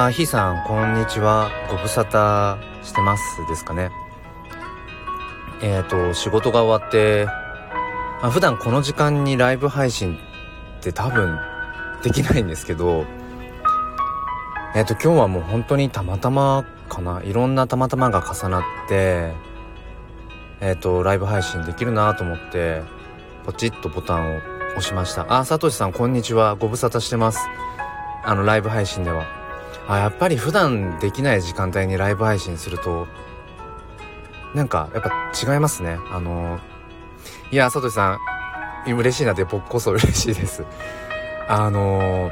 あ、ひーさん、こんにちは。ご無沙汰してますですかね。えっ、ー、と、仕事が終わって、あ、普段この時間にライブ配信って多分できないんですけど、えっ、ー、と、今日はもう本当にたまたまかな。いろんなたまたまが重なって、えっ、ー、と、ライブ配信できるなと思って、ポチッとボタンを押しました。あ、さとしさん、こんにちは。ご無沙汰してます。あの、ライブ配信では。あやっぱり普段できない時間帯にライブ配信するとなんかやっぱ違いますね。あのいやさとしさん嬉しいなって僕こそ嬉しいです。あの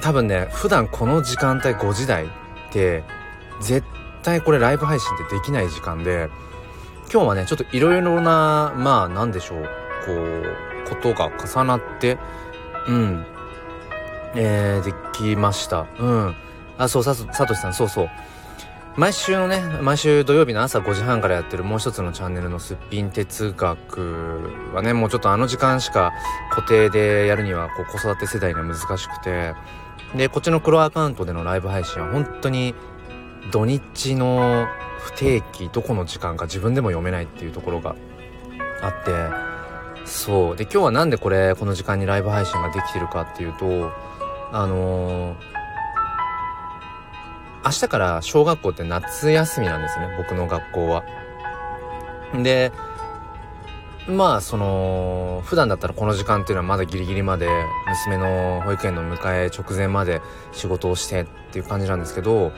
多分ね普段この時間帯5時台って絶対これライブ配信ってできない時間で今日はねちょっといろいろなまあなんでしょうこうことが重なってうんえー、できました。うん。あ、そう、さ、さとしさん、そうそう。毎週のね、毎週土曜日の朝5時半からやってるもう一つのチャンネルのすっぴん哲学はね、もうちょっとあの時間しか固定でやるにはこう子育て世代が難しくて、で、こっちの黒アカウントでのライブ配信は本当に土日の不定期、どこの時間か自分でも読めないっていうところがあって、そう。で、今日はなんでこれ、この時間にライブ配信ができてるかっていうと、あのー、明日から小学校って夏休みなんですね、僕の学校は。で、まあ、その、普段だったらこの時間っていうのはまだギリギリまで、娘の保育園の迎え直前まで仕事をしてっていう感じなんですけど、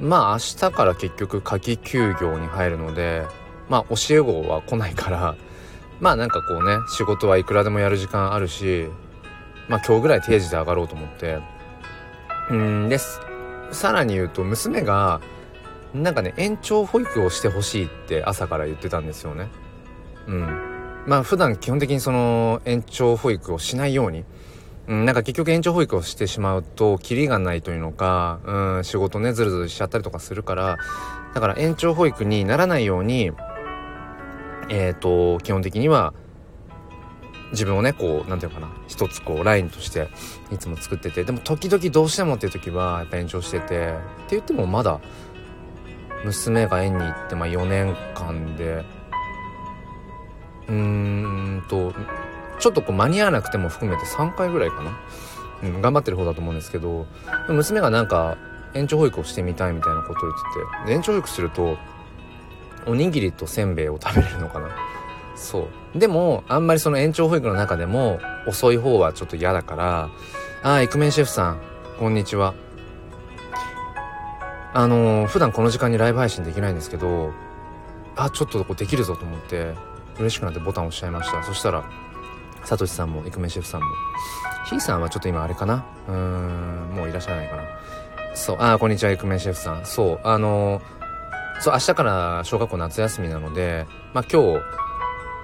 まあ明日から結局夏季休業に入るので、まあ教え子は来ないから、まあなんかこうね、仕事はいくらでもやる時間あるし、まあ今日ぐらい定時で上がろうと思って。うんです。さらに言うと、娘が、なんかね、延長保育をしてほしいって朝から言ってたんですよね。うん。まあ普段基本的にその延長保育をしないように、うん、なんか結局延長保育をしてしまうと、キリがないというのか、うん、仕事ね、ずるずるしちゃったりとかするから、だから延長保育にならないように、えっ、ー、と、基本的には、自分をねこう何て言うのかな一つこうラインとしていつも作っててでも時々どうしてもっていう時はやっぱ延長しててって言ってもまだ娘が園に行ってまあ4年間でうーんとちょっとこう間に合わなくても含めて3回ぐらいかな、うん、頑張ってる方だと思うんですけど娘がなんか延長保育をしてみたいみたいなことを言ってて延長保育するとおにぎりとせんべいを食べれるのかな。そう。でもあんまりその延長保育の中でも遅い方はちょっと嫌だからああイクメンシェフさんこんにちは。あのー、普段この時間にライブ配信できないんですけどあちょっとできるぞと思って嬉しくなってボタン押しちゃいました。そしたらサトシさんもイクメンシェフさんも。ヒーさんはちょっと今あれかな？うーんもういらっしゃらないかな。そうあこんにちはイクメンシェフさん。そうあのー、そう明日から小学校夏休みなのでまあ今日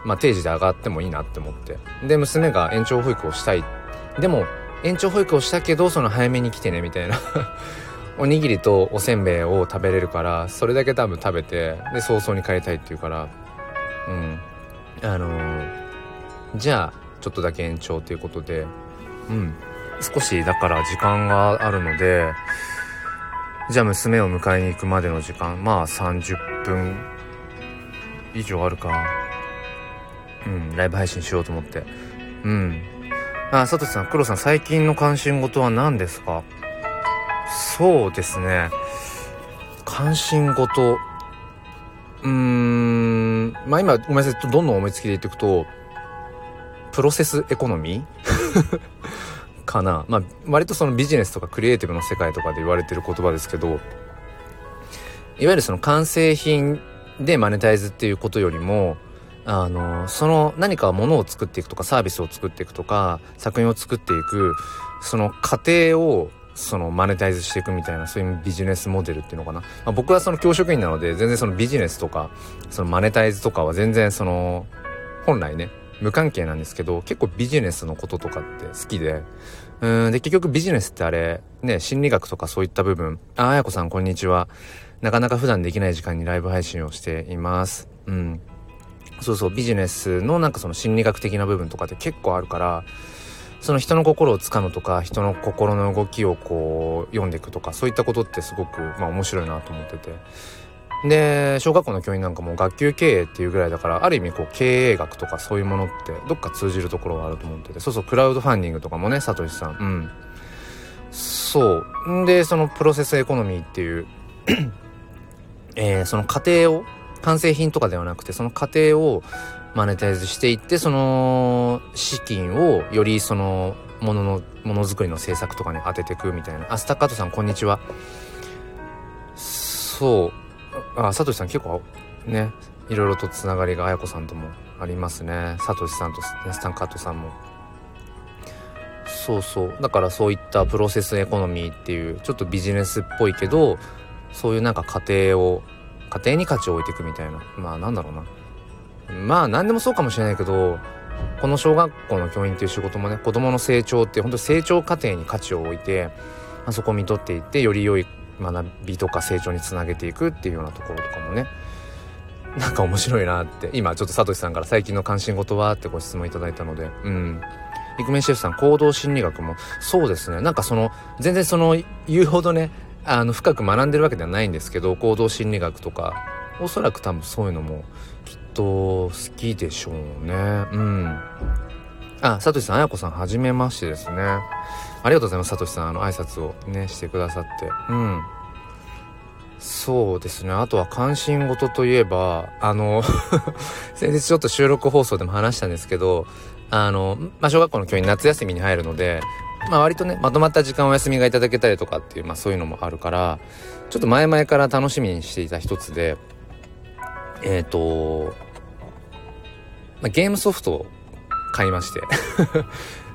まあ、定時で上がってもいいなって思って。で娘が延長保育をしたい。でも延長保育をしたけどその早めに来てねみたいな。おにぎりとおせんべいを食べれるからそれだけ多分食べてで早々に帰りたいって言うから。うん。あのー、じゃあちょっとだけ延長ということで。うん。少しだから時間があるのでじゃあ娘を迎えに行くまでの時間。まあ30分以上あるか。うん、ライブ配信しようと思って。うん。あ、佐藤さん、黒さん、最近の関心事は何ですか？そうですね。関心事。うーん、まあ今、ごめんなさい、どんどん思いつきで言っていくと、プロセスエコノミー？かな。まあ、割とそのビジネスとかクリエイティブの世界とかで言われてる言葉ですけど、いわゆるその完成品でマネタイズっていうことよりも、あのその何かものを作っていくとかサービスを作っていくとか作品を作っていくその過程をそのマネタイズしていくみたいなそういうビジネスモデルっていうのかな、まあ、僕はその教職員なので全然そのビジネスとかそのマネタイズとかは全然その本来ね無関係なんですけど結構ビジネスのこととかって好きで。うんで結局ビジネスってあれね心理学とかそういった部分。ああやこさんこんにちは。なかなか普段できない時間にライブ配信をしています。うん。そうそうビジネスのなんかその心理学的な部分とかって結構あるからその人の心をつかむとか人の心の動きをこう読んでいくとかそういったことってすごくまあ面白いなと思ってて。で小学校の教員なんかも学級経営っていうぐらいだからある意味こう経営学とかそういうものってどっか通じるところがあると思ってて。そうそうクラウドファンディングとかもねさとしさん。うん。そう。でそのプロセスエコノミーっていう えー、その過程を完成品とかではなくてその過程をマネタイズしていってその資金をよりそのもののものづくりの制作とかに当てていくみたいな。あスタッカートさんこんにちは。そう。あサトシさん結構ねいろいろとつながりがあやこさんともありますね。サトシさんとスタンカートさんも。そうそう。だからそういったプロセスエコノミーっていうちょっとビジネスっぽいけどそういうなんか家庭を家庭に価値を置いていくみたいな。まあなんだろうな。まあ何でもそうかもしれないけどこの小学校の教員っていう仕事もね子どもの成長って本当成長過程に価値を置いて、まあ、そこを見とっていってより良い学びとか成長につなげていくっていうようなところとかもね。なんか面白いなって。今ちょっとサトシさんから最近の関心事はってご質問いただいたので。うん。イクメンシェフさん行動心理学もそうですね。なんかその全然その言うほどねあの深く学んでるわけではないんですけど行動心理学とかおそらく多分そういうのもきっと好きでしょうね。うん。あさとしさんあやこさんはじめましてですね。ありがとうございますさとしさん。あの挨拶をねしてくださって。うん。そうですね。あとは関心事といえばあの 先日ちょっと収録放送でも話したんですけどあの、まあ、小学校の教員夏休みに入るのでまあ割とねまとまった時間お休みがいただけたりとかっていうまあそういうのもあるからちょっと前々から楽しみにしていた一つでえっ、ー、と、まあ、ゲームソフトを買いまして。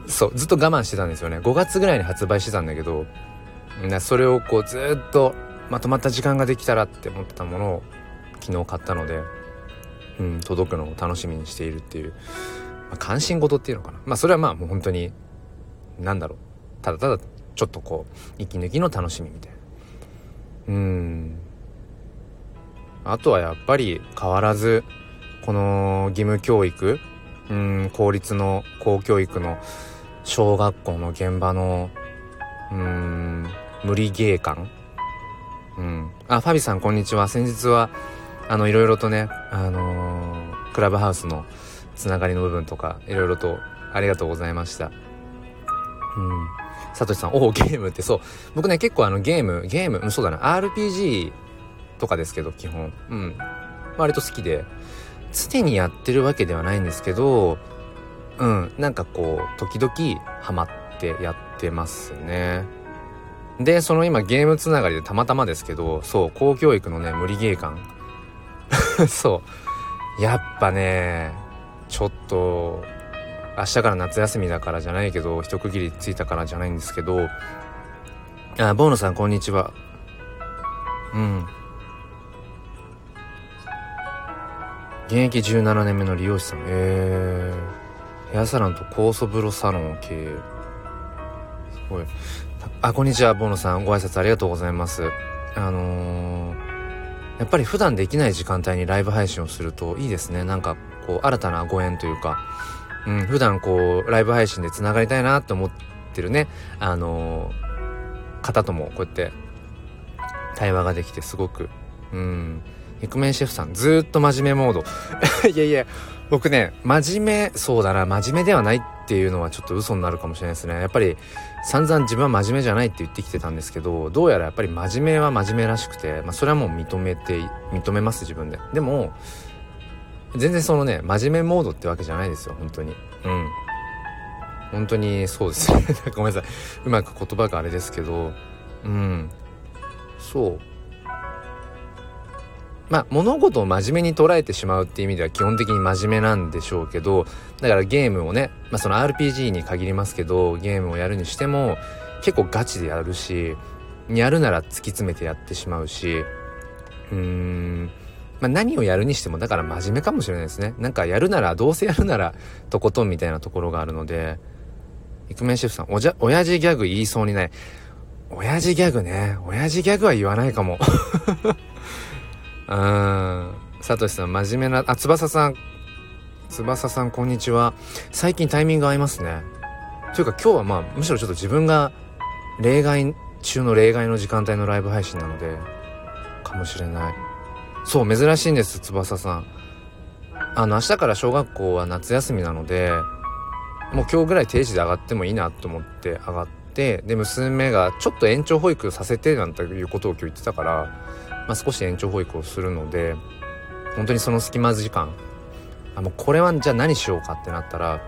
そうずっと我慢してたんですよね。5月ぐらいに発売してたんだけどそれをこうずっとまとまった時間ができたらって思ってたものを昨日買ったので、うん、届くのを楽しみにしているっていう、まあ、関心事っていうのかな。まあそれはまあもう本当になんだろう。ただただちょっとこう息抜きの楽しみみたいな。うん。あとはやっぱり変わらずこの義務教育。うん公立の公教育の小学校の現場のうん無理ゲー感。うん。あファビさんこんにちは。先日はあのいろいろとねあのー、クラブハウスのつながりの部分とかいろいろとありがとうございましたうんサトシさん、おお、ゲームってそう。僕ね、結構あのゲーム、ゲーム、う、そうだな、RPG とかですけど、基本。うん。割と好きで、常にやってるわけではないんですけど、うん、なんかこう、時々ハマってやってますね。で、その今ゲームつながりでたまたまですけど、そう、公教育のね、無理ゲー感。そう。やっぱね、ちょっと、明日から夏休みだからじゃないけど一区切りついたからじゃないんですけどあボーノさんこんにちは。うん。現役17年目の理容師さん。えー、ヘアサロンと酵素風呂サロンを経営すごい。あこんにちはボーノさん。ご挨拶ありがとうございます。あのー、やっぱり普段できない時間帯にライブ配信をするといいですね。なんかこう新たなご縁というかうん、普段こう、ライブ配信で繋がりたいなと思ってるね、あのー、方ともこうやって対話ができてすごく、うん、イクメンシェフさん、ずっと真面目モード。いやいや、僕ね、真面目、そうだな、真面目ではないっていうのはちょっと嘘になるかもしれないですね。やっぱり、散々自分は真面目じゃないって言ってきてたんですけど、どうやらやっぱり真面目は真面目らしくて、まあそれはもう認めて、認めます自分で。でも、全然そのね、真面目モードってわけじゃないですよ、本当に。うん。本当にそうですね。ごめんなさい。うまく言葉があれですけど、うん。そう。まあ、物事を真面目に捉えてしまうっていう意味では基本的に真面目なんでしょうけど、だからゲームをね、まあその RPG に限りますけど、ゲームをやるにしても、結構ガチでやるし、やるなら突き詰めてやってしまうし、うーん、まあ、何をやるにしてもだから真面目かもしれないですね。なんかやるならどうせやるならとことんみたいなところがあるので。イクメンシェフさんおじゃ親父ギャグ言いそうにない。親父ギャグね。親父ギャグは言わないかも。うんサトシさん真面目なあ翼さん。翼さんこんにちは。最近タイミング合いますね。というか今日はまあむしろちょっと自分が例外中の例外の時間帯のライブ配信なのでかもしれない。そう珍しいんです翼さん。あの明日から小学校は夏休みなのでもう今日ぐらい定時で上がってもいいなと思って上がってで娘がちょっと延長保育させてなんていうことを今日言ってたから、まあ、少し延長保育をするので本当にその隙間時間あもうこれはじゃあ何しようかってなったら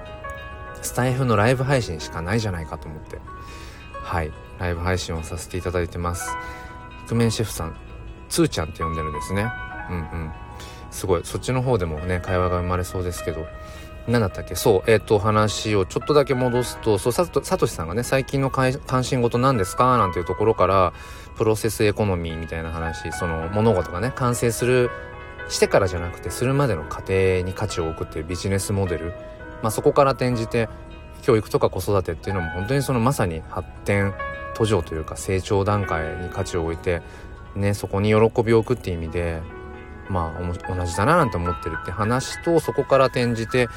スタイフのライブ配信しかないじゃないかと思ってはいライブ配信をさせていただいてます。イクメンシェフさんつーちゃんって呼んでるんですね。うんうん。すごい。そっちの方でもね会話が生まれそうですけど。何だったっけ？そう、えっ、ー、と、話をちょっとだけ戻すと、そう、さと、さとしさんがね、最近の関心事何ですか？なんていうところから、プロセスエコノミーみたいな話、その物事がね、完成する、してからじゃなくて、するまでの過程に価値を置くっていうビジネスモデル。まあそこから転じて、教育とか子育てっていうのも本当にそのまさに発展途上というか成長段階に価値を置いてねそこに喜びを置くっていう意味でまあ同じだななんて思ってるって話とそこから転じて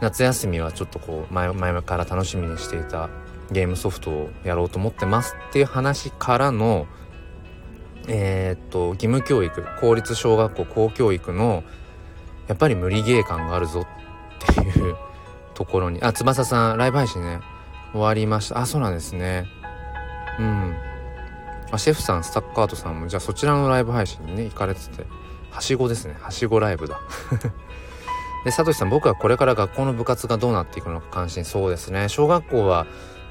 夏休みはちょっとこう前前から楽しみにしていたゲームソフトをやろうと思ってますっていう話からのえー、っと義務教育公立小学校公教育のやっぱり無理ゲー感があるぞっていうところにあ翼さんライブ配信ね終わりました。あそうなんですね。うん。あシェフさんスタッカートさんもじゃあそちらのライブ配信にね行かれてて。はしごですね。はしごライブだ。でさとしさん僕はこれから学校の部活がどうなっていくのか関心そうですね。小学校は、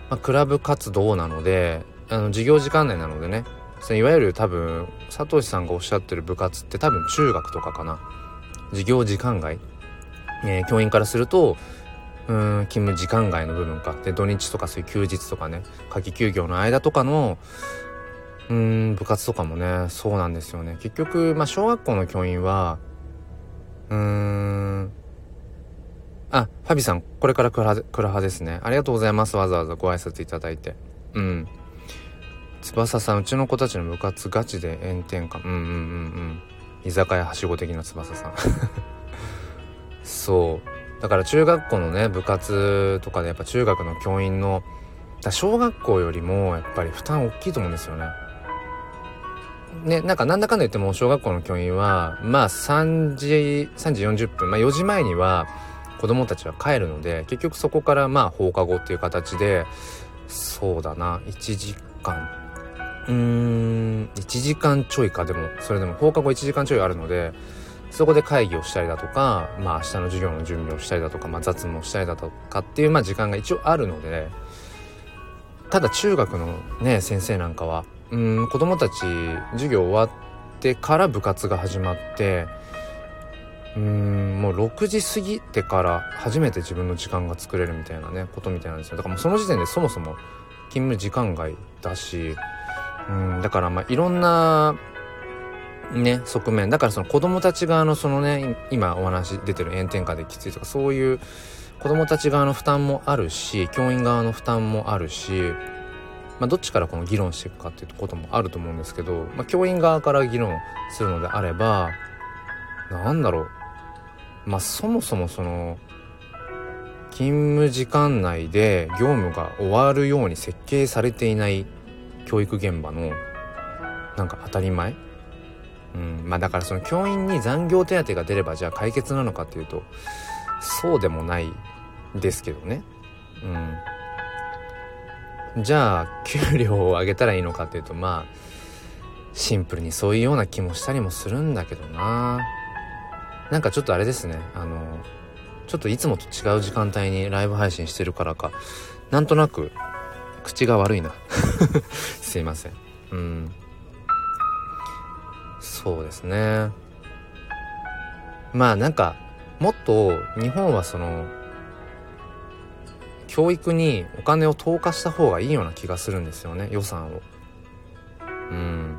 まあ、クラブ活動なのであの授業時間内なのでね。いわゆる多分佐藤さんがおっしゃってる部活って多分中学とかかな。授業時間外、えー、教員からするとうん勤務時間外の部分か。で土日とかそういう休日とかね。夏季休業の間とかのうん部活とかもねそうなんですよね。結局、まあ、小学校の教員はうーんあファビさんこれからクラクラハですね。ありがとうございます。わざわざご挨拶いただいて。うん。翼さんうちの子たちの部活ガチで炎天下。うんうんうんうん。居酒屋はしご的な翼さん。そう。だから中学校のね部活とかでやっぱ中学の教員の小学校よりもやっぱり負担大きいと思うんですよね。ね、なんかなんだかんだ言っても小学校の教員はまあ3時3時40分まあ4時前には子供たちは帰るので結局そこからまあ放課後っていう形でそうだな1時間。うーん1時間ちょいか。でもそれでも放課後1時間ちょいあるのでそこで会議をしたりだとか、まあ明日の授業の準備をしたりだとか、まあ雑務をしたりだとかっていう、まあ時間が一応あるので、ただ中学のね、先生なんかは、うん、子供たち授業終わってから部活が始まって、うんもう6時過ぎてから初めて自分の時間が作れるみたいなねことみたいなんですよだからもうその時点でそもそも勤務時間外だしうんだからまあいろんなね、側面。だからその子供たち側のそのね、今お話出てる炎天下できついとか、そういう子供たち側の負担もあるし、教員側の負担もあるし、まあ、どっちからこの議論していくかっていうこともあると思うんですけど、まあ、教員側から議論するのであれば、なんだろう。まあ、そもそもその、勤務時間内で業務が終わるように設計されていない教育現場の、なんか当たり前。うんまあだからその教員に残業手当が出ればじゃあ解決なのかっていうとそうでもないですけどね。うん。じゃあ給料を上げたらいいのかっていうとまあシンプルにそういうような気もしたりもするんだけどな。なんかちょっとあれですね。あのちょっといつもと違う時間帯にライブ配信してるからかなんとなく口が悪いな。すいません。うん。そうですね。まあなんかもっと日本はその教育にお金を投下した方がいいような気がするんですよね予算を。うん。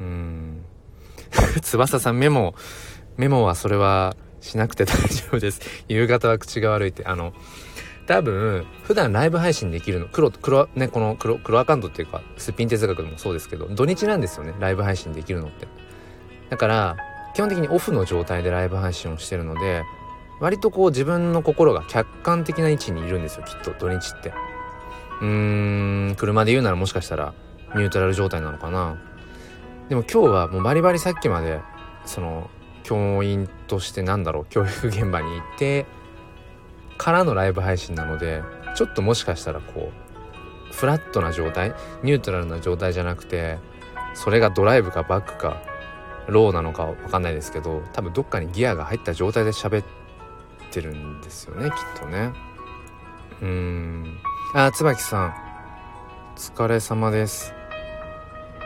うん。翼さんメモメモはそれはしなくて大丈夫です。夕方は口が悪いってあの多分、普段ライブ配信できるの、黒、黒、ね、この黒、黒アカウントっていうか、すっぴん哲学でもそうですけど、土日なんですよね、ライブ配信できるのって。だから、基本的にオフの状態でライブ配信をしてるので、割とこう自分の心が客観的な位置にいるんですよきっと土日って。うーん車で言うならもしかしたらニュートラル状態なのかな。でも今日はもうバリバリさっきまでその教員としてなんだろう教育現場に行ってからのライブ配信なのでちょっともしかしたらこうフラットな状態ニュートラルな状態じゃなくてそれがドライブかバックかローなのかわかんないですけど多分どっかにギアが入った状態で喋ってってるんですよねきっとね。うん。あ椿さん。お疲れ様です。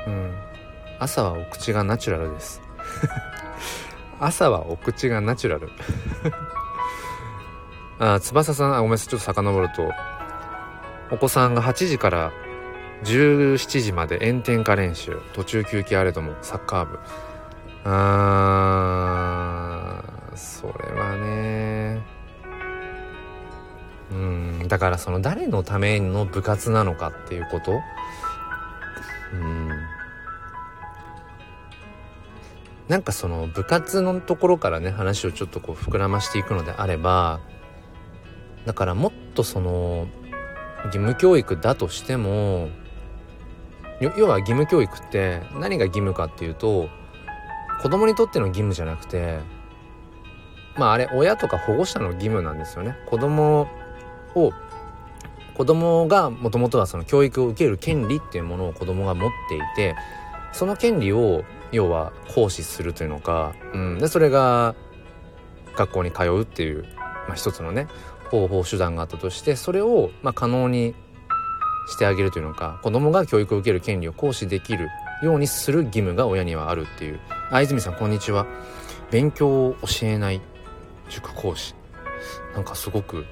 うん。朝はお口がナチュラルです。朝はお口がナチュラル。あ翼さん。あごめんなさい。ちょっと遡ると。お子さんが8時から17時まで炎天下練習。途中休憩あれどもサッカー部。あーそれだからその誰のための部活なのかっていうこと？うん。なんかその部活のところからね話をちょっとこう膨らましていくのであればだからもっとその義務教育だとしても要は義務教育って何が義務かっていうと子供にとっての義務じゃなくてまああれ親とか保護者の義務なんですよね。子供を子供がもともとはその教育を受ける権利っていうものを子供が持っていてその権利を要は行使するというのか、うん、でそれが学校に通うっていう、まあ、一つのね方法手段があったとしてそれをまあ可能にしてあげるというのか子供が教育を受ける権利を行使できるようにする義務が親にはあるっていう。あ泉さんこんにちは。勉強を教えない塾講師。なんかすごく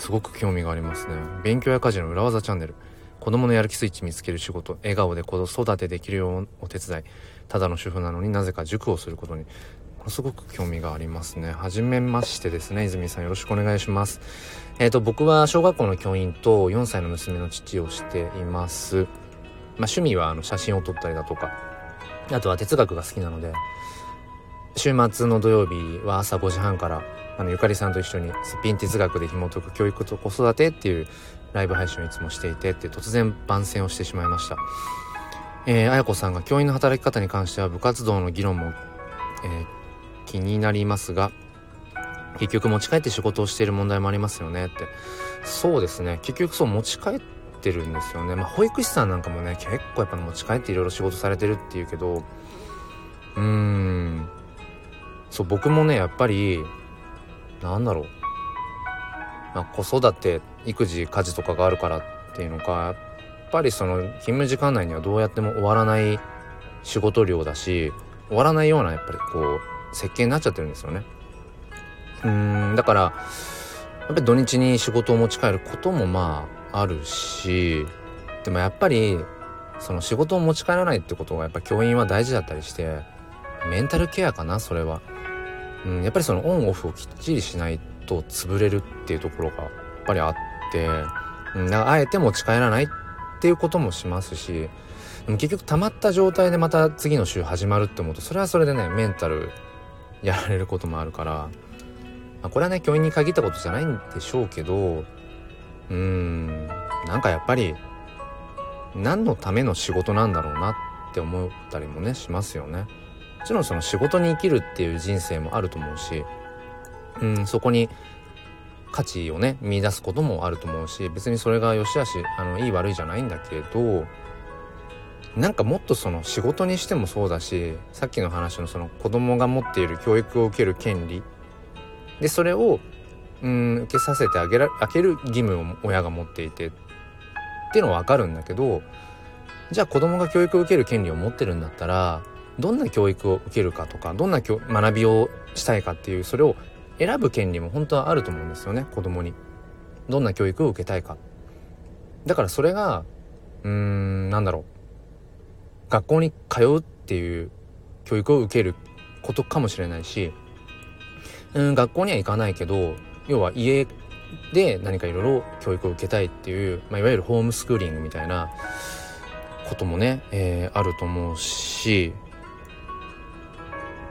すごく興味がありますね。勉強や家事の裏技チャンネル。子供のやる気スイッチ見つける仕事。笑顔で子育てできるようお手伝い。ただの主婦なのになぜか塾をすることに。これすごく興味がありますね。初めましてですね泉さん。よろしくお願いします。えっ、ー、と僕は小学校の教員と4歳の娘の父をしています。まあ趣味はあの写真を撮ったりだとか。あとは哲学が好きなので週末の土曜日は朝5時半からあのゆかりさんと一緒にすっぴん哲学で紐解く教育と子育てっていうライブ配信をいつもしていてって突然番宣をしてしまいました。えー、あやこさんが教員の働き方に関しては部活動の議論も、えー、気になりますが結局持ち帰って仕事をしている問題もありますよねって。そうですね。結局そう持ち帰ってるんですよね。まあ保育士さんなんかもね結構やっぱ持ち帰っていろいろ仕事されてるっていうけどうーん。そう僕もねやっぱりなんだろう、まあ、子育て育児家事とかがあるからっていうのかやっぱりその勤務時間内にはどうやっても終わらない仕事量だし終わらないようなやっぱりこう設計になっちゃってるんですよね。うんだからやっぱり土日に仕事を持ち帰ることもまああるしでもやっぱりその仕事を持ち帰らないってことがやっぱ教員は大事だったりしてメンタルケアかなそれは、うん、やっぱりそのオンオフをきっちりしないと潰れるっていうところがやっぱりあって、うん、だかあえて持ち帰らないっていうこともしますしでも結局溜まった状態でまた次の週始まるって思うとそれはそれでねメンタルやられることもあるから、まあ、これはね教員に限ったことじゃないんでしょうけどうーんなんかやっぱり何のための仕事なんだろうなって思ったりもねしますよね。もちろんその仕事に生きるっていう人生もあると思うし、うん、そこに価値をね見出すこともあると思うし別にそれが良し悪しあのいい悪いじゃないんだけどなんかもっとその仕事にしてもそうだしさっきの話のその子供が持っている教育を受ける権利でそれをうん受けさせてあげらあげる義務を親が持っていてっていうのは分かるんだけどじゃあ子供が教育を受ける権利を持ってるんだったらどんな教育を受けるかとかどんな学びをしたいかっていうそれを選ぶ権利も本当はあると思うんですよね子供に。どんな教育を受けたいか。だからそれがうーんなんだろう。学校に通うっていう教育を受けることかもしれないしうん学校には行かないけど要は家で何かいろいろ教育を受けたいっていう、まあ、いわゆるホームスクーリングみたいなこともね、えー、あると思うし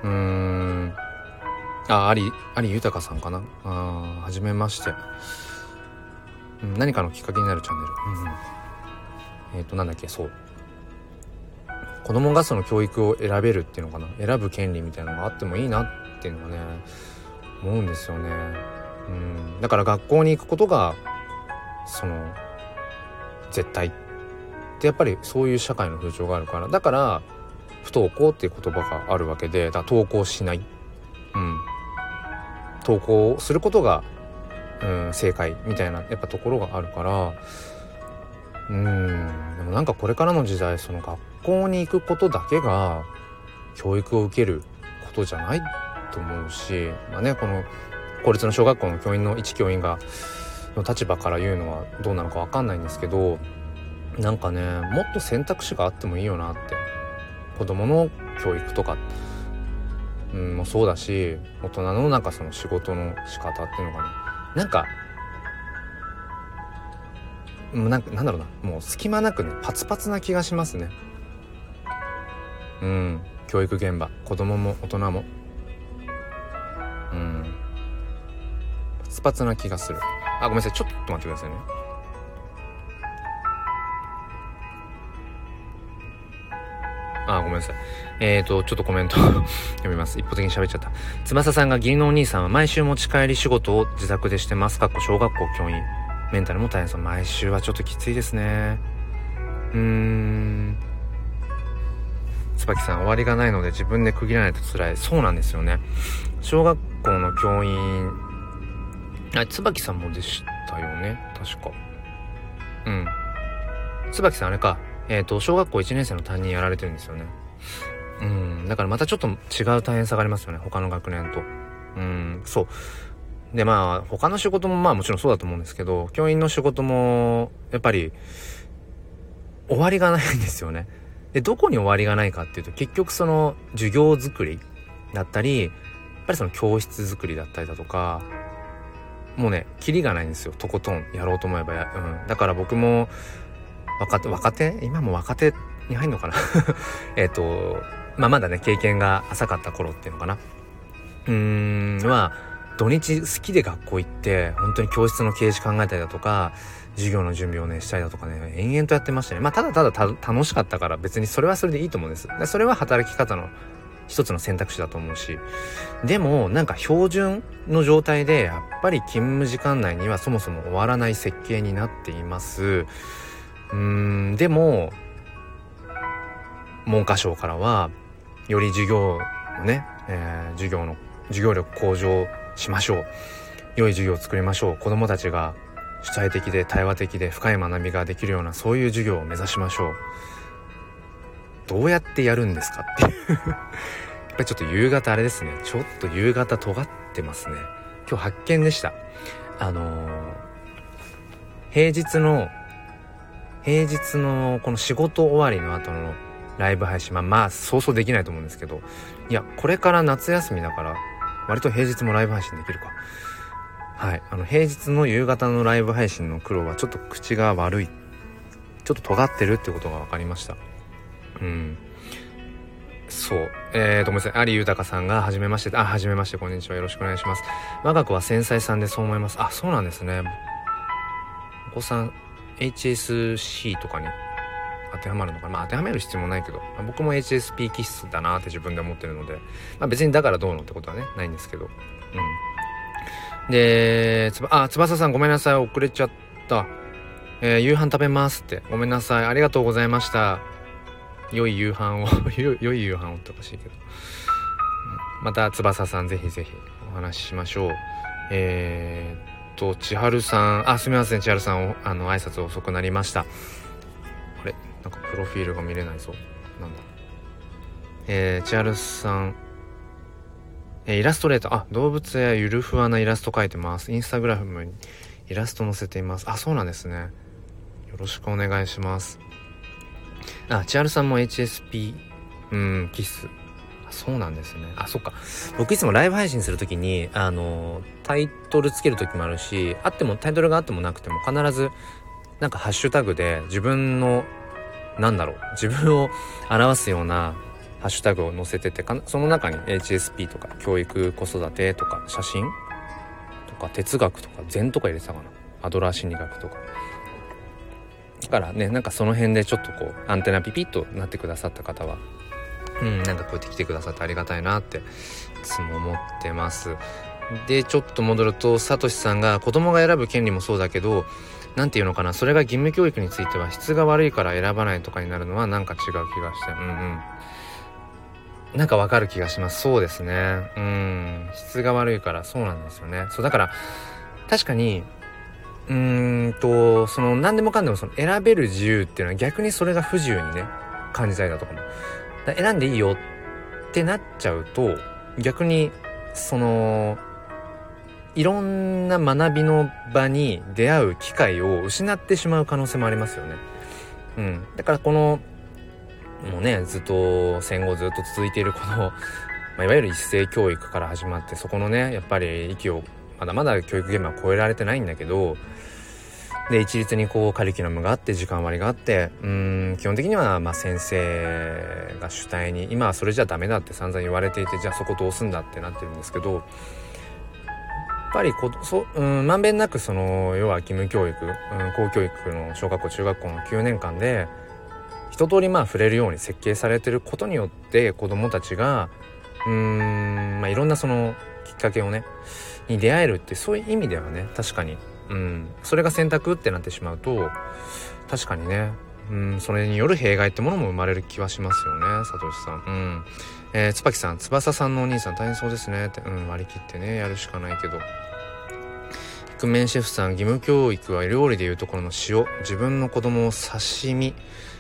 うーん。あ有有豊さんかな？あはじめまして、うん、何かのきっかけになるチャンネル、うん、えっ、ー、となんだっけ？そう。子供がその教育を選べるっていうのかな？選ぶ権利みたいなのがあってもいいなっていうのがね思うんですよね。うん。だから学校に行くことがその絶対ってやっぱりそういう社会の風潮があるから。だから不登校っていう言葉があるわけでだ登校しない。うん。登校することが、うん、正解みたいなやっぱところがあるから。うん。でもなんかこれからの時代その学校に行くことだけが教育を受けることじゃないと思うしまあねこの公立の小学校の教員の一教員がの立場から言うのはどうなのか分かんないんですけどなんかねもっと選択肢があってもいいよなって子供の教育とか。うん、もそうだし大人のなんかその仕事の仕方っていうのがね。なんかなんかなんだろうな。もう隙間なくねパツパツな気がしますね。うん教育現場。子供も大人も。うん。パツパツな気がする。あごめんなさい。ちょっと待ってくださいね。あ、ごめんなさい。えっ、ー、と、ちょっとコメント 読みます。一方的に喋っちゃった。翼さんが義理のお兄さんは毎週持ち帰り仕事を自宅でしてます。かっこ小学校教員。メンタルも大変そう。毎週はちょっときついですね。うーん。椿さん、終わりがないので自分で区切らないと辛い。そうなんですよね。小学校の教員、あ、椿さんもでしたよね。確か。うん。椿さんあれか。えっ、ー、と、小学校1年生の担任やられてるんですよね。うん。だからまたちょっと違う大変さがありますよね。他の学年と。うん、そう。で、まあ、他の仕事もまあもちろんそうだと思うんですけど、教員の仕事も、やっぱり、終わりがないんですよね。で、どこに終わりがないかっていうと、結局その、授業作りだったり、やっぱりその教室作りだったりだとか、もうね、キリがないんですよ。とことんやろうと思えばや、うん。だから僕も、若手、若手？今も若手に入んのかな？えっと、まあ、まだね、経験が浅かった頃っていうのかな。うーん、は、土日好きで学校行って、本当に教室の掲示考えたりだとか、授業の準備をね、したりだとかね、延々とやってましたね。まあ、ただただ楽しかったから別にそれはそれでいいと思うんです。それは働き方の一つの選択肢だと思うし。でも、なんか標準の状態で、やっぱり勤務時間内にはそもそも終わらない設計になっています。うーん。でも文科省からはより授業のね、えー、授業の授業力向上しましょう。良い授業を作りましょう。子どもたちが主体的で対話的で深い学びができるようなそういう授業を目指しましょう。どうやってやるんですかって。やっぱりちょっと夕方あれですね。ちょっと夕方尖ってますね。今日発見でした。あのー、平日の平日のこの仕事終わりの後のライブ配信、まあまあ、そうそうできないと思うんですけど、いや、これから夏休みだから、割と平日もライブ配信できるか。はい。あの、平日の夕方のライブ配信の苦労はちょっと口が悪い。ちょっと尖ってるってことが分かりました。うん。そう。えーと、ごめんなさい。有豊さんが、はじめまして。あ、はじめまして。こんにちは。よろしくお願いします。我が子は繊細さんでそう思います。あ、そうなんですね。お子さん、HSC とかに当てはまるのかな。まあ当てはめる必要もないけど、まあ、僕も HSP 気質だなって自分で思ってるので、まあ、別にだからどうのってことはねないんですけど。うん。でつばあ翼さんごめんなさい。遅れちゃった。えー、夕飯食べますって。ごめんなさい。ありがとうございました。良い夕飯を。良い夕飯をっておかしいけど、また翼さんぜひぜひお話ししましょう。えー、と、千春さん、あ、すみません、千春さん、あの、挨拶遅くなりました。あれ？なんかプロフィールが見れないぞ。なんだ？えー、千春さん、えー、イラストレーター、あ、動物やゆるふわなイラスト描いてます。インスタグラムにイラスト載せています。あ、そうなんですね。よろしくお願いします。あ、千春さんも HSP、うん、キス。そうなんですね。あ、そっか。僕いつもライブ配信するときに、あの、タイトルつける時もあるし、あっても、タイトルがあってもなくても必ず、なんかハッシュタグで自分の、なんだろう、自分を 表すようなハッシュタグを載せててその中に HSP とか教育子育てとか写真とか哲学とか禅とか入れてたかなアドラー心理学とかだからねなんかその辺でちょっとこうアンテナピピッとなってくださった方はうんなんかこうやって来てくださってありがたいなっていつも思ってます。でちょっと戻るとサトシさんが子供が選ぶ権利もそうだけど何て言うのかなそれが義務教育については質が悪いから選ばないとかになるのはなんか違う気がしてうんうん。なんかわかる気がします。そうですね。うん。質が悪いからそうなんですよね。そうだから確かにうーんとその何でもかんでもその選べる自由っていうのは逆にそれが不自由にね感じたりだとかも選んでいいよってなっちゃうと逆にそのいろんな学びの場に出会う機会を失ってしまう可能性もありますよね。うん、だからこのもうねずっと戦後ずっと続いているこの、まあ、いわゆる一斉教育から始まってそこのねやっぱり息をまだまだ教育現場は超えられてないんだけどで一律にこうカリキュラムがあって時間割があってうん基本的にはまあ先生が主体に今はそれじゃダメだって散々言われていてじゃあそこどうすんだってなってるんですけどやっぱりこそうんまんべんなくその要は義務教育、うん、公教育の小学校中学校の9年間で一通りまあ触れるように設計されてることによって子どもたちがうん、まあ、いろんなそのきっかけをねに出会えるってそういう意味ではね確かに、うん、それが選択ってなってしまうと確かにねうん、それによる弊害ってものも生まれる気はしますよね、サトシさん。うん。えー、椿さん、翼さんのお兄さん大変そうですねって、うん、割り切ってね、やるしかないけど。イクメンシェフさん、義務教育は料理でいうところの塩、自分の子供を刺身、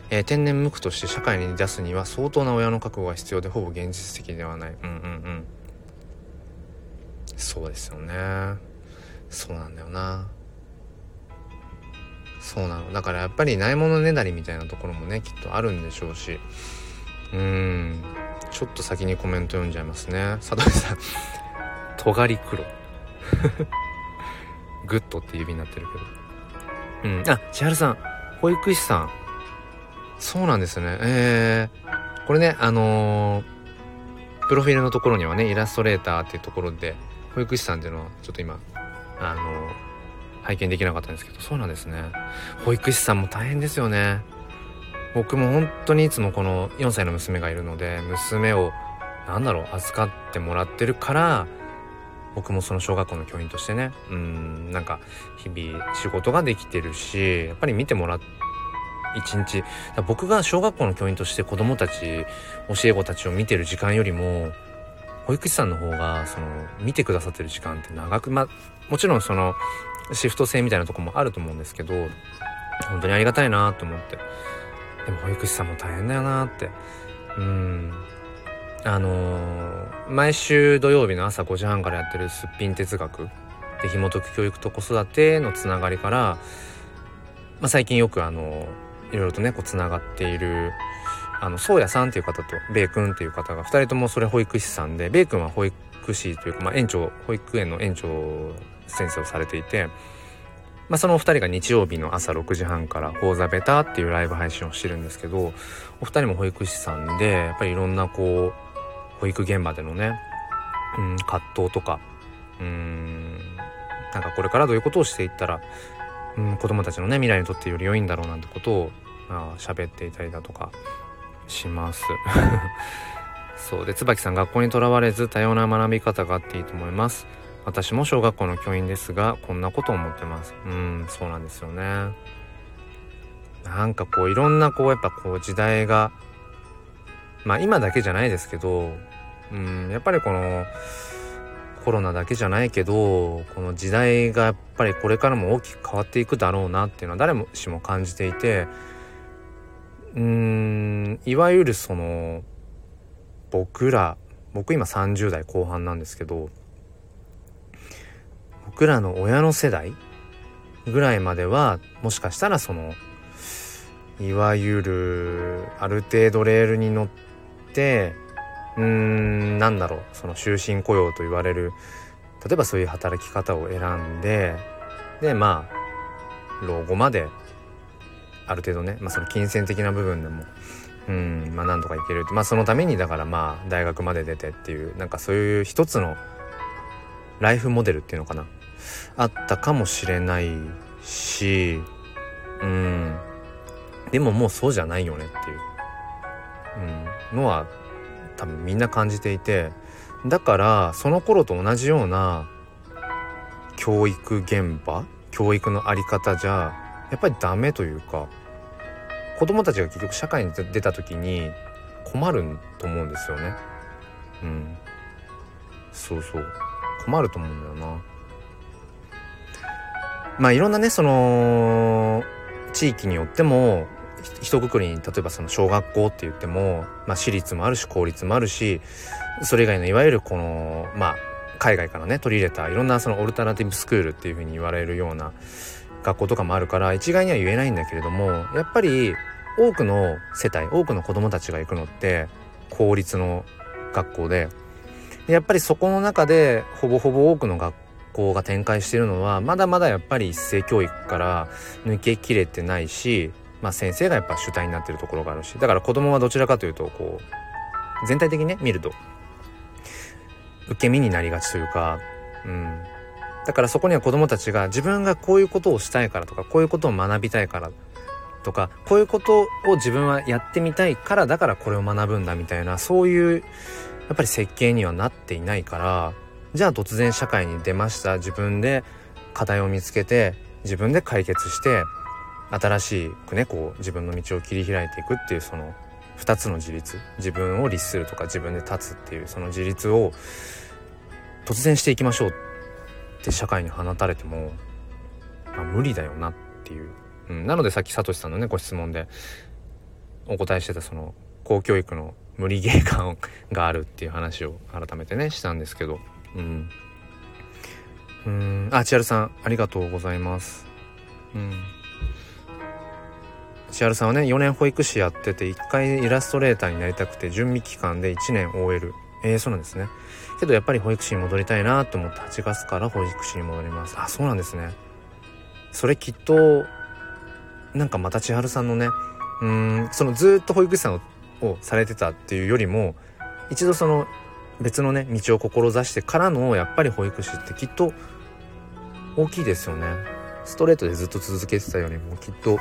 えー、天然無垢として社会に出すには相当な親の覚悟が必要で、ほぼ現実的ではない。うんうんうん。そうですよね。そうなんだよな。そうなの。だからやっぱりないものねだりみたいなところもねきっとあるんでしょうし。うん。ちょっと先にコメント読んじゃいますね。佐藤さん。尖り黒。グッドって指になってるけど。うん。あ千春さん。保育士さん。そうなんですね。えー、これねあのー、プロフィールのところにはねイラストレーターっていうところで保育士さんっていうのはちょっと今あのー拝見できなかったんですけどそうなんですね。保育士さんも大変ですよね。僕も本当にいつもこの4歳の娘がいるので娘を何だろう預かってもらってるから僕もその小学校の教員としてねうんなんか日々仕事ができてるしやっぱり見てもらって一日。僕が小学校の教員として子供たち教え子たちを見てる時間よりも保育士さんの方がその見てくださってる時間って長くまもちろんそのシフト制みたいなとこもあると思うんですけど本当にありがたいなと思って。でも保育士さんも大変だよなって。うん。あのー、毎週土曜日の朝5時半からやってるすっぴん哲学。で紐解く教育と子育てのつながりから、まあ、最近よくあのいろいろとねこうつながっているあの宗谷さんっていう方とベイ君っていう方が2人ともそれ保育士さんでベイ君は保育士というか、まあ、園長保育園の園長先生をされていて、まあ、そのお二人が日曜日の朝6時半から「フォーザベタ」っていうライブ配信をしてるんですけどお二人も保育士さんでやっぱりいろんなこう保育現場でのね、うん、葛藤とかうんなんかこれからどういうことをしていったら、うん、子供たちのね未来にとってより良いんだろうなんてことをあ喋っていたりだとかします。そうで椿さん学校にとらわれず多様な学び方があっていいと思います。私も小学校の教員ですがこんなこと思ってますうんそうなんですよねなんかこういろんなこうやっぱこう時代がまあ今だけじゃないですけどうんやっぱりこのコロナだけじゃないけどこの時代がやっぱりこれからも大きく変わっていくだろうなっていうのは誰もしも感じていてうーんいわゆるその僕ら僕今30代後半なんですけど僕らの親の世代ぐらいまではもしかしたらそのいわゆるある程度レールに乗ってうーんなんだろうその終身雇用と言われる例えばそういう働き方を選んででまあ老後まである程度ね、まあ、その金銭的な部分でもうんまあなんとかいける。まあそのためにだからまあ大学まで出てっていうなんかそういう一つのライフモデルっていうのかな。あったかもしれないしうん。でももうそうじゃないよねっていう、うん、のは多分みんな感じていて。だからその頃と同じような教育現場教育の在り方じゃやっぱりダメというか子供たちが結局社会に出た時に困ると思うんですよね。うん。そうそう。困ると思うんだよな。まあいろんなね、その、地域によっても、一括りに例えばその小学校って言っても、まあ、私立もあるし公立もあるしそれ以外のいわゆるこのまあ海外からね取り入れたいろんなそのオルタナティブスクールっていうふうに言われるような学校とかもあるから一概には言えないんだけれどもやっぱり多くの世帯多くの子どもたちが行くのって公立の学校でやっぱりそこの中でほぼほぼ多くの学校が展開しているのはまだまだやっぱり一斉教育から抜けきれてないし、まあ、先生がやっぱ主体になってるところがあるしだから子供はどちらかというとこう全体的にね見ると受け身になりがちというか、うん、だからそこには子供たちが自分がこういうことをしたいからとかこういうことを学びたいからとかこういうことを自分はやってみたいからだからこれを学ぶんだみたいなそういうやっぱり設計にはなっていないからじゃあ突然社会に出ました。自分で課題を見つけて自分で解決して新しくねこう自分の道を切り開いていくっていうその2つの自立。自分を律するとか自分で立つっていうその自立を突然していきましょうって社会に放たれても、まあ、無理だよなっていう。うん、なのでさっきさとしさんのねご質問でお答えしてたその公教育の無理ゲー感があるっていう話を改めてねしたんですけど。うん。うん。あ千春さんありがとうございます。うん。千春さんはね4年保育士やってて1回イラストレーターになりたくて準備期間で1年 OL えー、そうなんですね。けどやっぱり保育士に戻りたいなと思って8月から保育士に戻りますあそうなんですねそれきっとなんかまた千春さんのねうんそのずっと保育士さんをされてたっていうよりも一度その別のね道を志してからのやっぱり保育士ってきっと大きいですよね。ストレートでずっと続けてたよりもきっと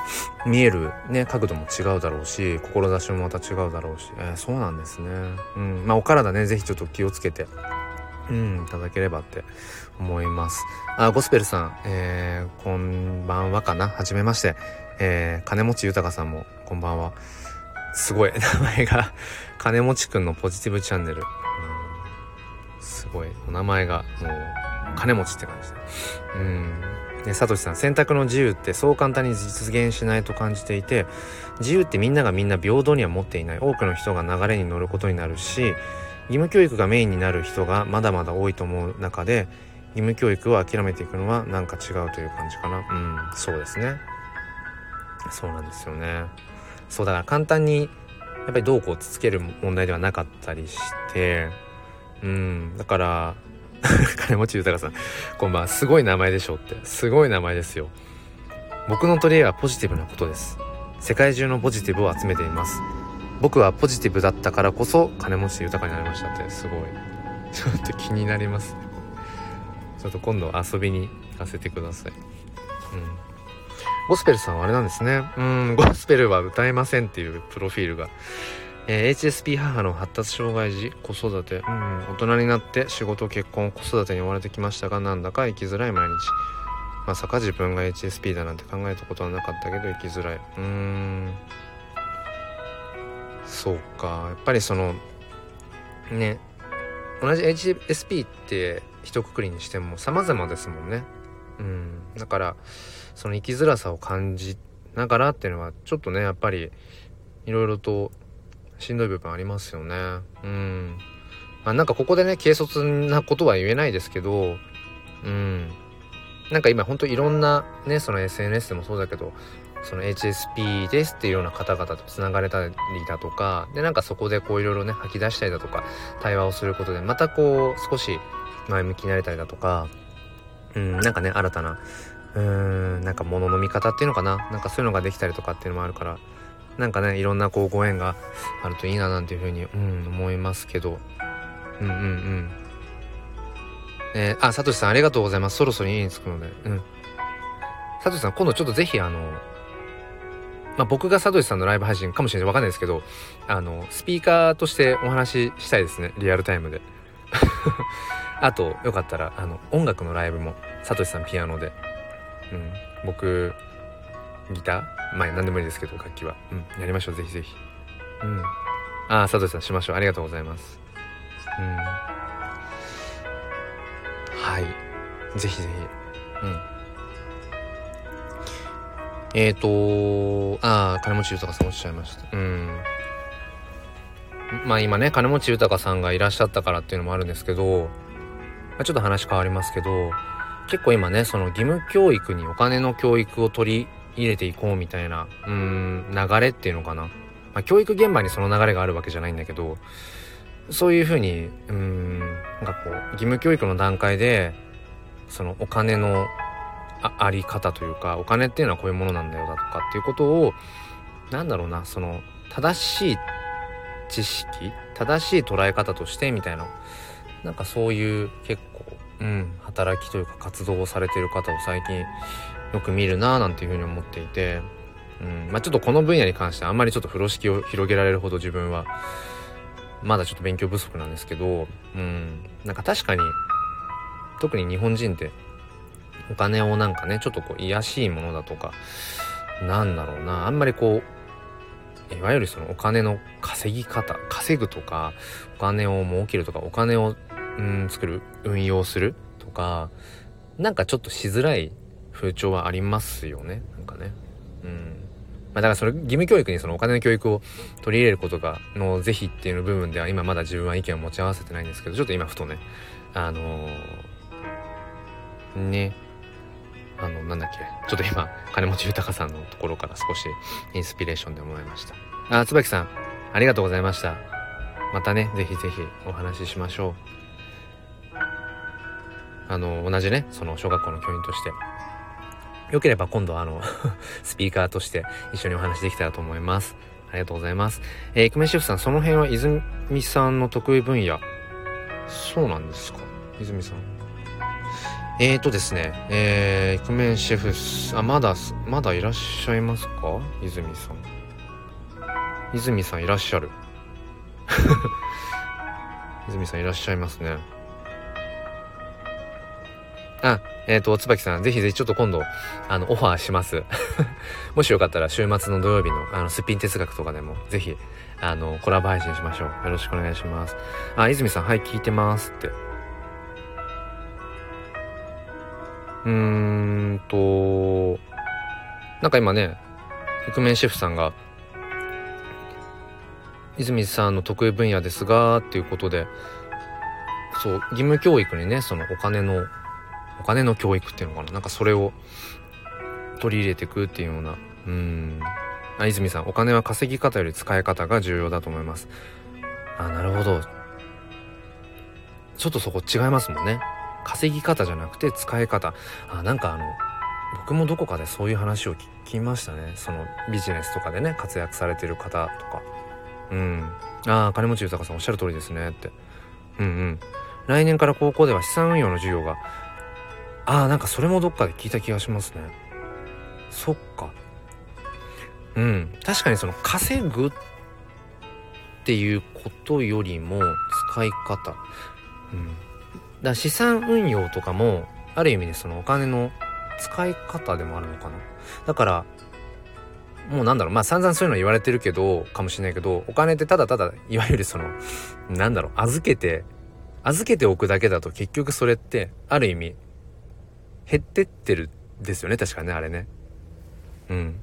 見えるね角度も違うだろうし志もまた違うだろうし、えー、そうなんですね。うんまあお体ね是非ちょっと気をつけてうんいただければって思います。あゴスペルさん、えー、こんばんはかなはじめまして。えー、金持ち豊さんもこんばんは。すごい、名前が金持ちくんのポジティブチャンネル。うん、すごい、お名前がもう、金持ちって感じ。うん。ね、サトシさん、選択の自由ってそう簡単に実現しないと感じていて、自由ってみんながみんな平等には持っていない。多くの人が流れに乗ることになるし、義務教育がメインになる人がまだまだ多いと思う中で、義務教育を諦めていくのはなんか違うという感じかな。うん、そうですね。そうなんですよねそうだから簡単にやっぱりどうこうつつける問題ではなかったりしてうんだから 金持ち豊さん。こんばんは。すごい名前でしょって。すごい名前ですよ。僕の取り柄はポジティブなことです。世界中のポジティブを集めています。僕はポジティブだったからこそ金持ち豊かになりましたって。すごい。ちょっと気になりますちょっと今度遊びに行かせてください。うん。ゴスペルさんはあれなんですね。うん、ゴスペルは歌えませんっていうプロフィールが。えー、HSP 母の発達障害児、子育て、うん、大人になって仕事、結婚、子育てに追われてきましたが、なんだか生きづらい毎日。まさか自分が HSP だなんて考えたことはなかったけど生きづらい。うーん。そうか。やっぱりその、ね、同じ HSP って一括りにしても様々ですもんね。うん。だから、その生きづらさを感じながらっていうのはちょっとねやっぱりいろいろとしんどい部分ありますよね。うん。まあなんかここでね軽率なことは言えないですけどうん。なんか今ほんといろんなねその SNS でもそうだけどその HSP ですっていうような方々とつながれたりだとかでなんかそこでこういろいろね吐き出したりだとか対話をすることでまたこう少し前向きになれたりだとかうんなんかね新たなうーんなんか物の見方っていうのかな。なんかそういうのができたりとかっていうのもあるからなんかねいろんなこうご縁があるといいななんていうふうに、うん、思いますけど。うんうんうん。えー、あさとしさんありがとうございます。そろそろ家に着くので。うん。さとしさん今度ちょっとぜひあのまあ、僕がさとしさんのライブ配信かもしれないわかんないですけどあのスピーカーとしてお話ししたいですね。リアルタイムで。あとよかったらあの音楽のライブもさとしさんピアノで、うん、僕ギターまあ何でもいいですけど楽器は、うん、やりましょう。ぜひぜひ。うん。ああさとしさんしましょう。ありがとうございます。うん。はい。ぜひぜひ。うん。えっ、ー、とああ金持ち豊さんおっしゃいました。うん。まあ今ね金持ち豊さんがいらっしゃったからっていうのもあるんですけど、まあ、ちょっと話変わりますけど結構今ねその義務教育にお金の教育を取り入れていこうみたいなうん流れっていうのかな、まあ、教育現場にその流れがあるわけじゃないんだけどそういうふうにうんなんかこう義務教育の段階でそのお金のあり方というかお金っていうのはこういうものなんだよだとかっていうことをなんだろうなその正しい知識正しい捉え方としてみたいななんかそういう結構うん働きというか活動をされてる方を最近よく見るなぁなんていうふうに思っていて、うん。まあ、ちょっとこの分野に関してあんまりちょっと風呂敷を広げられるほど自分はまだちょっと勉強不足なんですけど、うん、なんか確かに特に日本人ってお金をなんかねちょっとこう癒しいものだとかなんだろうな。あんまりこういわゆるそのお金の稼ぎ方稼ぐとかお金を儲けるとかお金を、うん、作る運用するとかなんかちょっとしづらい風潮はありますよね。なんかね。うん。まあだからそれ義務教育にそのお金の教育を取り入れることがの是非っていう部分では今まだ自分は意見を持ち合わせてないんですけどちょっと今ふとねあのー、ね。あのなんだっけ。ちょっと今金持ち豊さんのところから少しインスピレーションで思いました。あ椿さんありがとうございました。またねぜひぜひお話ししましょう。あの同じねその小学校の教員として。よければ今度あの スピーカーとして一緒にお話できたらと思います。ありがとうございます。えー、イクメンシェフさん、その辺は泉さんの得意分野。そうなんですか？泉さん。えーとですね、えー、イクメンシェフ、あ、まだ、まだいらっしゃいますか？泉さん。泉さんいらっしゃる。泉さんいらっしゃいますね。あ、えっ、ー、と、椿さん、ぜひぜひちょっと今度、あの、オファーします。もしよかったら、週末の土曜日の、あの、すっぴん哲学とかでも、ぜひ、あの、コラボ配信しましょう。よろしくお願いします。あ、泉さん、はい、聞いてますって。うーんと、なんか今ね、覆面シェフさんが、泉さんの得意分野ですが、っていうことで、そう、義務教育にね、そのお金のお金の教育っていうのかな？なんかそれを取り入れていくっていうような。うん。あ泉さんお金は稼ぎ方より使い方が重要だと思います。あなるほど。ちょっとそこ違いますもんね。稼ぎ方じゃなくて使い方。あなんかあの僕もどこかでそういう話を聞きましたね。そのビジネスとかでね活躍されてる方とか。うん。ああ金持ち豊さんおっしゃる通りですねって。うんうん。来年から高校では資産運用の授業がああなんかそれもどっかで聞いた気がしますね。そっか。うん。確かにその稼ぐっていうことよりも使い方。うん。だ資産運用とかもある意味でそのお金の使い方でもあるのかな。だからもうなんだろう。まあ散々そういうの言われてるけどかもしれないけどお金ってただただいわゆるそのなんだろう。預けて預けておくだけだと結局それってある意味減ってってるですよね確かねあれね。うん。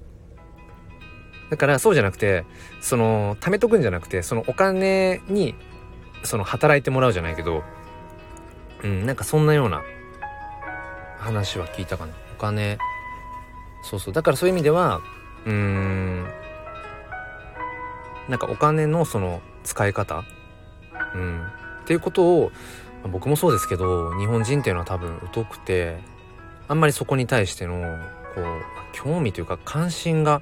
だからそうじゃなくてその貯めとくんじゃなくてそのお金にその働いてもらうじゃないけどうんなんかそんなような話は聞いたかな。お金そうそう。だからそういう意味ではうーんなんかお金のその使い方うん。っていうことを僕もそうですけど日本人っていうのは多分疎くてあんまりそこに対してのこう興味というか関心が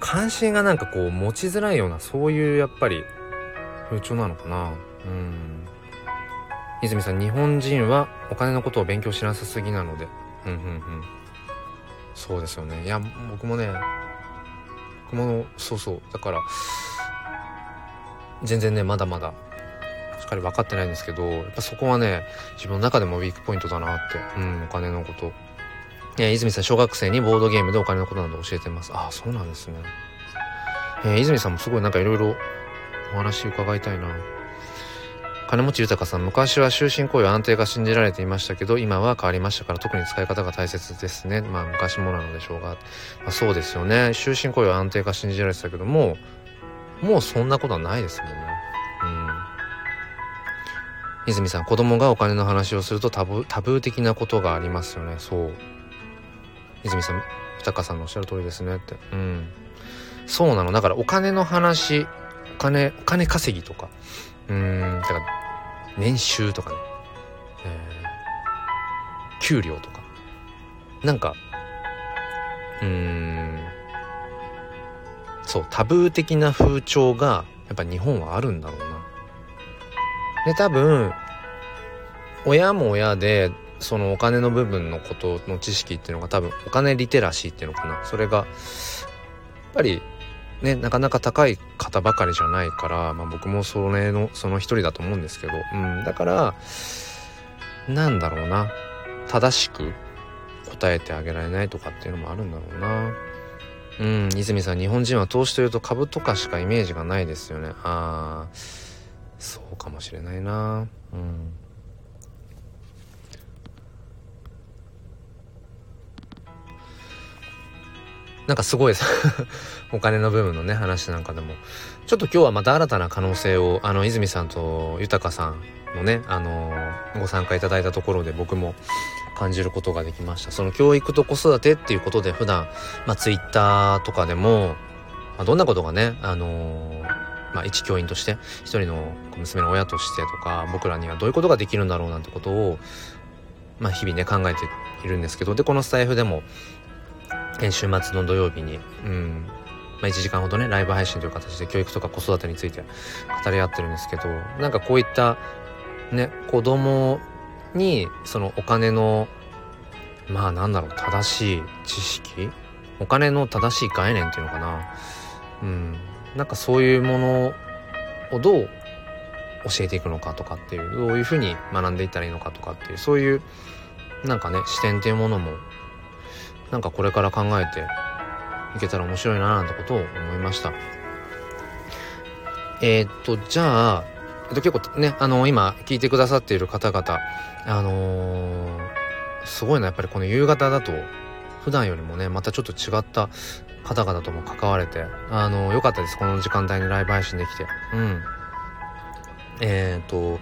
関心がなんかこう持ちづらいようなそういうやっぱり風潮なのかな。うん。泉さん日本人はお金のことを勉強しなさすぎなので。うんうんうん。そうですよね。いや僕もね僕もそうそう。だから全然ねまだまだっかり分かってないんですけどやっぱそこはね自分の中でもウィークポイントだなってうんお金のこと。えー、泉さん小学生にボードゲームでお金のことなど教えてます。ああそうなんですね。えー、泉さんもすごいなんかいろいろお話伺いたいな。金持ち豊さん昔は終身雇用安定が信じられていましたけど今は変わりましたから特に使い方が大切ですね。まあ昔もなのでしょうが、まあ、そうですよね。終身雇用安定が信じられてたけどももうそんなことはないですもんね。泉さん子供がお金の話をするとタブタブー的なことがありますよね。そう。泉さん豊さんのおっしゃる通りですねって。うん。そうなの。だからお金の話お金お金稼ぎとか。うん。だから年収とかね、えー、給料とか。なんかうん。そうタブー的な風潮がやっぱ日本はあるんだろうな。で多分親も親でそのお金の部分のことの知識っていうのが多分お金リテラシーっていうのかな。それがやっぱりねなかなか高い方ばかりじゃないから、まあ、僕もそれのその一人だと思うんですけど、うん、だからなんだろうな。正しく答えてあげられないとかっていうのもあるんだろうな。うん。泉さん日本人は投資というと株とかしかイメージがないですよね。ああそうかもしれないな。うん。なんかすごいです お金の部分のね話なんかでも。ちょっと今日はまた新たな可能性をあの泉さんと豊さんのねあのご参加いただいたところで僕も感じることができました。その教育と子育てっていうことで普段まあツイッターとかでも、まあ、どんなことがねあのまあ、一教員として一人の娘の親としてとか僕らにはどういうことができるんだろうなんてことを、まあ、日々ね考えているんですけどでこのスタイフでも週末の土曜日に、うんまあ、1時間ほどねライブ配信という形で教育とか子育てについて語り合ってるんですけどなんかこういったね子供にそのお金のまあなんだろう正しい知識お金の正しい概念っていうのかな。うん。なんかそういうものをどう教えていくのかとかっていうどういうふうに学んでいったらいいのかとかっていうそういうなんかね視点っていうものもなんかこれから考えていけたら面白いななんてことを思いました。えー、っとじゃあ、結構ねあの今聞いてくださっている方々あのー、すごいなやっぱりこの夕方だと普段よりもねまたちょっと違った方々とも関われてあのー、よかったですこの時間帯にライブ配信できてうんえっ、と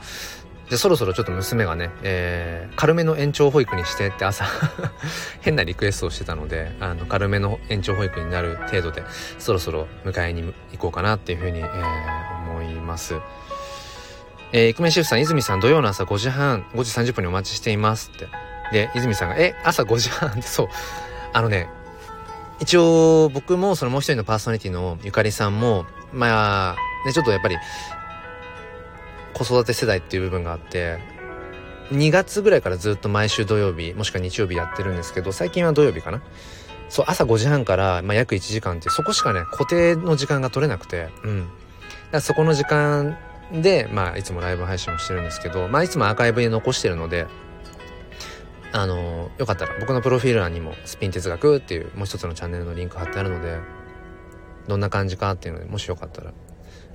で、そろそろちょっと娘がね、えー、軽めの延長保育にしてって朝 変なリクエストをしてたので、あの、軽めの延長保育になる程度で、そろそろ迎えに行こうかなっていうふうに、えー、思います。えー、イクメンシェフさん、泉さん、土曜の朝5時半、5時30分にお待ちしていますって。で、泉さんが、え、朝5時半ってそう。あのね、一応僕もそのもう一人のパーソナリティのゆかりさんも、まあ、ね、ちょっとやっぱり子育て世代っていう部分があって2月ぐらいからずっと毎週土曜日もしくは日曜日やってるんですけど最近は土曜日かな？そう朝5時半から、まあ、約1時間ってそこしかね固定の時間が取れなくてうん。だからそこの時間で、まあ、いつもライブ配信をしてるんですけど、まあ、いつもアーカイブに残してるのであのよかったら僕のプロフィール欄にもスピン哲学っていうもう一つのチャンネルのリンク貼ってあるのでどんな感じかっていうのでもしよかったら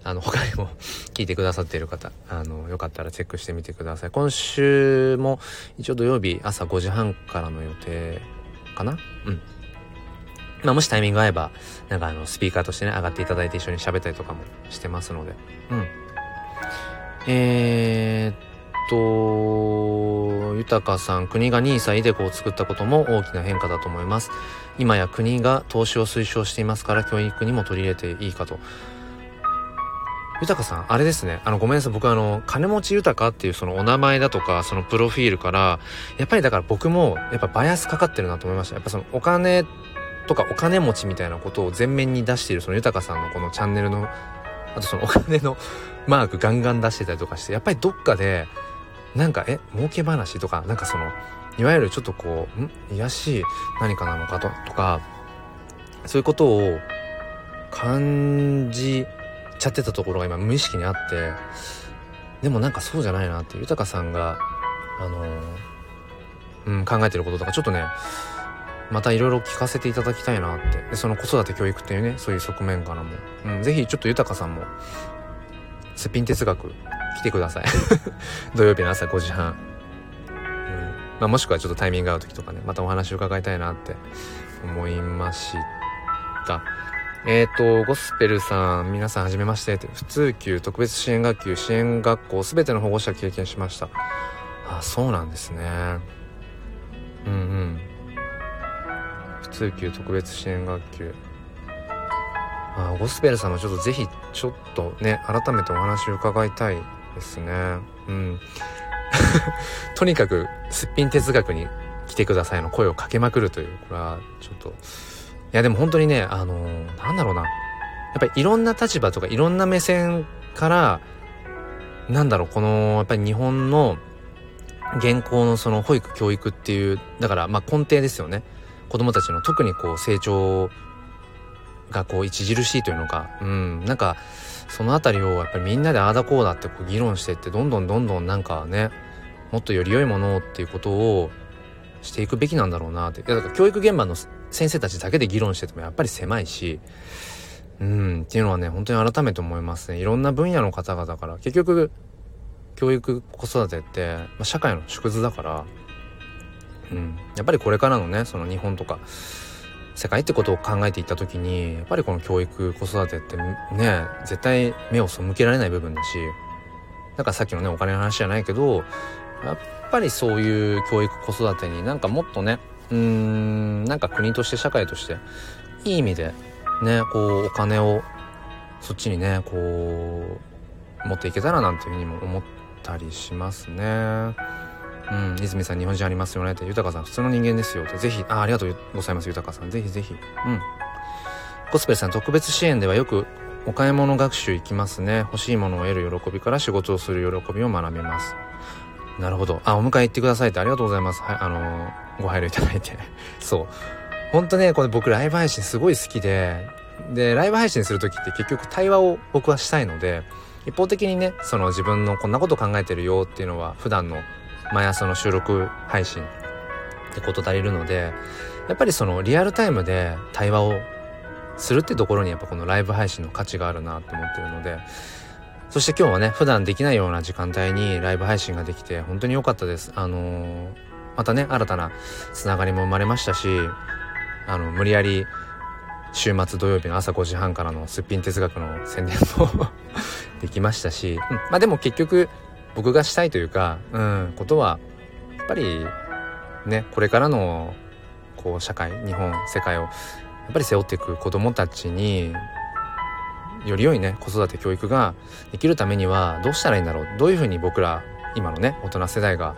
あの、他にも 聞いてくださっている方、あの、よかったらチェックしてみてください。今週も一応土曜日朝5時半からの予定かな？うん。まあ、もしタイミング合えば、なんかあの、スピーカーとしてね、上がっていただいて一緒に喋ったりとかもしてますので。うん。えー、っと、豊さん、国が NISA イデコを作ったことも大きな変化だと思います。今や国が投資を推奨していますから、教育にも取り入れていいかと。豊さん、あれですね。あの、ごめんなさい。僕あの、金持ち豊っていうそのお名前だとか、そのプロフィールから、やっぱりだから僕も、やっぱバイアスかかってるなと思いました。やっぱそのお金とかお金持ちみたいなことを前面に出しているその豊さんのこのチャンネルのあとそのお金のマークガンガン出してたりとかしてやっぱりどっかでなんかえ儲け話とかなんかそのいわゆるちょっとこうん？癒しい何かなのかととかそういうことを感じちゃってたところが今無意識にあってでもなんかそうじゃないなって豊さんがあのうん、考えてることとかちょっとねまたいろいろ聞かせていただきたいなってでその子育て教育っていうねそういう側面からも、うん、ぜひちょっと豊さんもすっぴん哲学てください。土曜日の朝5時半、うん。まあ、もしくはちょっとタイミング合う時とかね。またお話を伺いたいなって思いました。えっ、ー、とゴスペルさん皆さんはじめましてって。普通級特別支援学級支援学校すべての保護者経験しました。あそうなんですね。うんうん。普通級特別支援学級。あゴスペルさんもちょっとぜひちょっとね改めてお話伺いたい。ですね。うん。とにかくすっぴん哲学に来てくださいの声をかけまくるというこれはちょっと。いやでも本当にねあのー、なんだろうな。やっぱりいろんな立場とかいろんな目線からなんだろうこのやっぱり日本の現行のその保育教育っていうだからまあ根底ですよね。子供たちの特にこう成長がこう著しいというのか。うん。なんかその辺りをやっぱりみんなでああだこうだってこう議論してってどんどんどんどんなんかねもっとより良いものっていうことをしていくべきなんだろうなって。いやだから教育現場の先生たちだけで議論しててもやっぱり狭いし。うんっていうのはね本当に改めて思いますね。いろんな分野の方々から。結局教育子育てって、まあ、社会の縮図だから、うん、やっぱりこれからのねその日本とか世界ってことを考えていった時にやっぱりこの教育子育てってね絶対目を背けられない部分だしだかさっきのねお金の話じゃないけどやっぱりそういう教育子育てになんかもっとねうーんなんか国として社会としていい意味でねこうお金をそっちにねこう持っていけたらなんていうふうにも思ったりしますね。うん、泉さん日本人ありますよねって豊さん普通の人間ですよってぜひあありがとうございます豊さん。ぜひぜひ。うん。コスペルさん特別支援ではよくお買い物学習行きますね。欲しいものを得る喜びから仕事をする喜びを学びます。なるほど。あお迎え行ってくださいってありがとうございます。はいあのー、ご配慮いただいて そう。ほんとねこれ僕ライブ配信すごい好きででライブ配信する時って結局対話を僕はしたいので一方的にねその自分のこんなこと考えてるよっていうのは普段の毎朝の収録配信ってこと足りるのでやっぱりそのリアルタイムで対話をするってところにやっぱこのライブ配信の価値があるなって思ってるのでそして今日はね普段できないような時間帯にライブ配信ができて本当に良かったです。あのー、またね新たなつながりも生まれましたしあの無理やり週末土曜日の朝5時半からのすっぴん哲学の宣伝も できましたし、うん、まあでも結局僕がしたいというか、うん、ことはやっぱりねこれからのこう社会日本世界をやっぱり背負っていく子どもたちにより良いね子育て教育ができるためにはどうしたらいいんだろうどういうふうに僕ら今のね大人世代が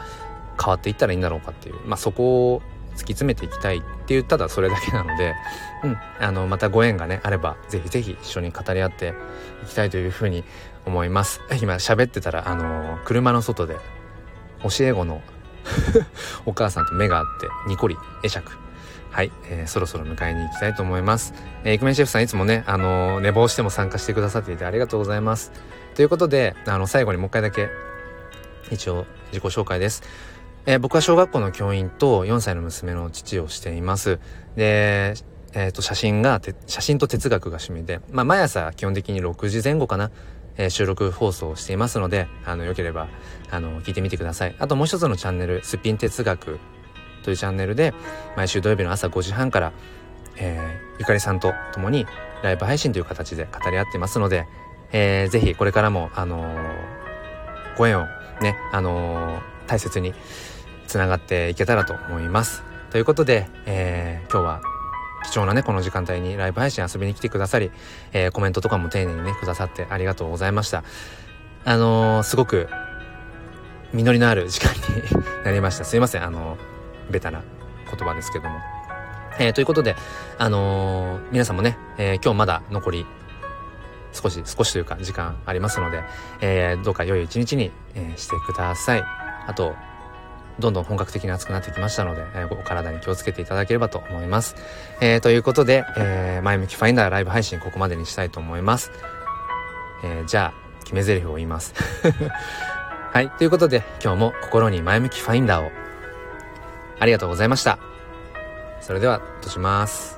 変わっていったらいいんだろうかっていうまあそこを突き詰めていきたいっていうただそれだけなので、うん、あのまたご縁がねあればぜひぜひ一緒に語り合っていきたいというふうに思います今喋ってたらあの車の外で教え子の お母さんと目が合ってニコリ会釈はい、えー、そろそろ迎えに行きたいと思います。えー、イクメンシェフさんいつもね、あの、寝坊しても参加してくださっていてありがとうございます。ということで、あの、最後にもう一回だけ、一応自己紹介です。えー、僕は小学校の教員と4歳の娘の父をしています。で、えっ、ー、と、写真が、写真と哲学が趣味で、まあ、毎朝基本的に6時前後かな、え、収録放送をしていますので、あの、よければ、あの、聞いてみてください。あともう一つのチャンネル、すっぴん哲学というチャンネルで、毎週土曜日の朝5時半から、えー、ゆかりさんと共にライブ配信という形で語り合ってますので、えー、ぜひこれからも、あのー、ご縁をね、あのー、大切につながっていけたらと思います。ということで、えー、今日は貴重なね、この時間帯にライブ配信遊びに来てくださり、えー、コメントとかも丁寧にね、くださってありがとうございました。あのー、すごく、実りのある時間に なりました。すいません、あのベタな言葉ですけども。えー、ということで、あの、皆さんもね、え、今日まだ残り少し、少しというか時間ありますので、え、どうか良い一日に、え、してください。あと、どんどん本格的に暑くなってきましたので、えー、お体に気をつけていただければと思います。えー、ということで、えー、前向きファインダーライブ配信ここまでにしたいと思います。えー、じゃあ、決め台詞を言います。はい。ということで、今日も心に前向きファインダーを。ありがとうございました。それでは、閉じます。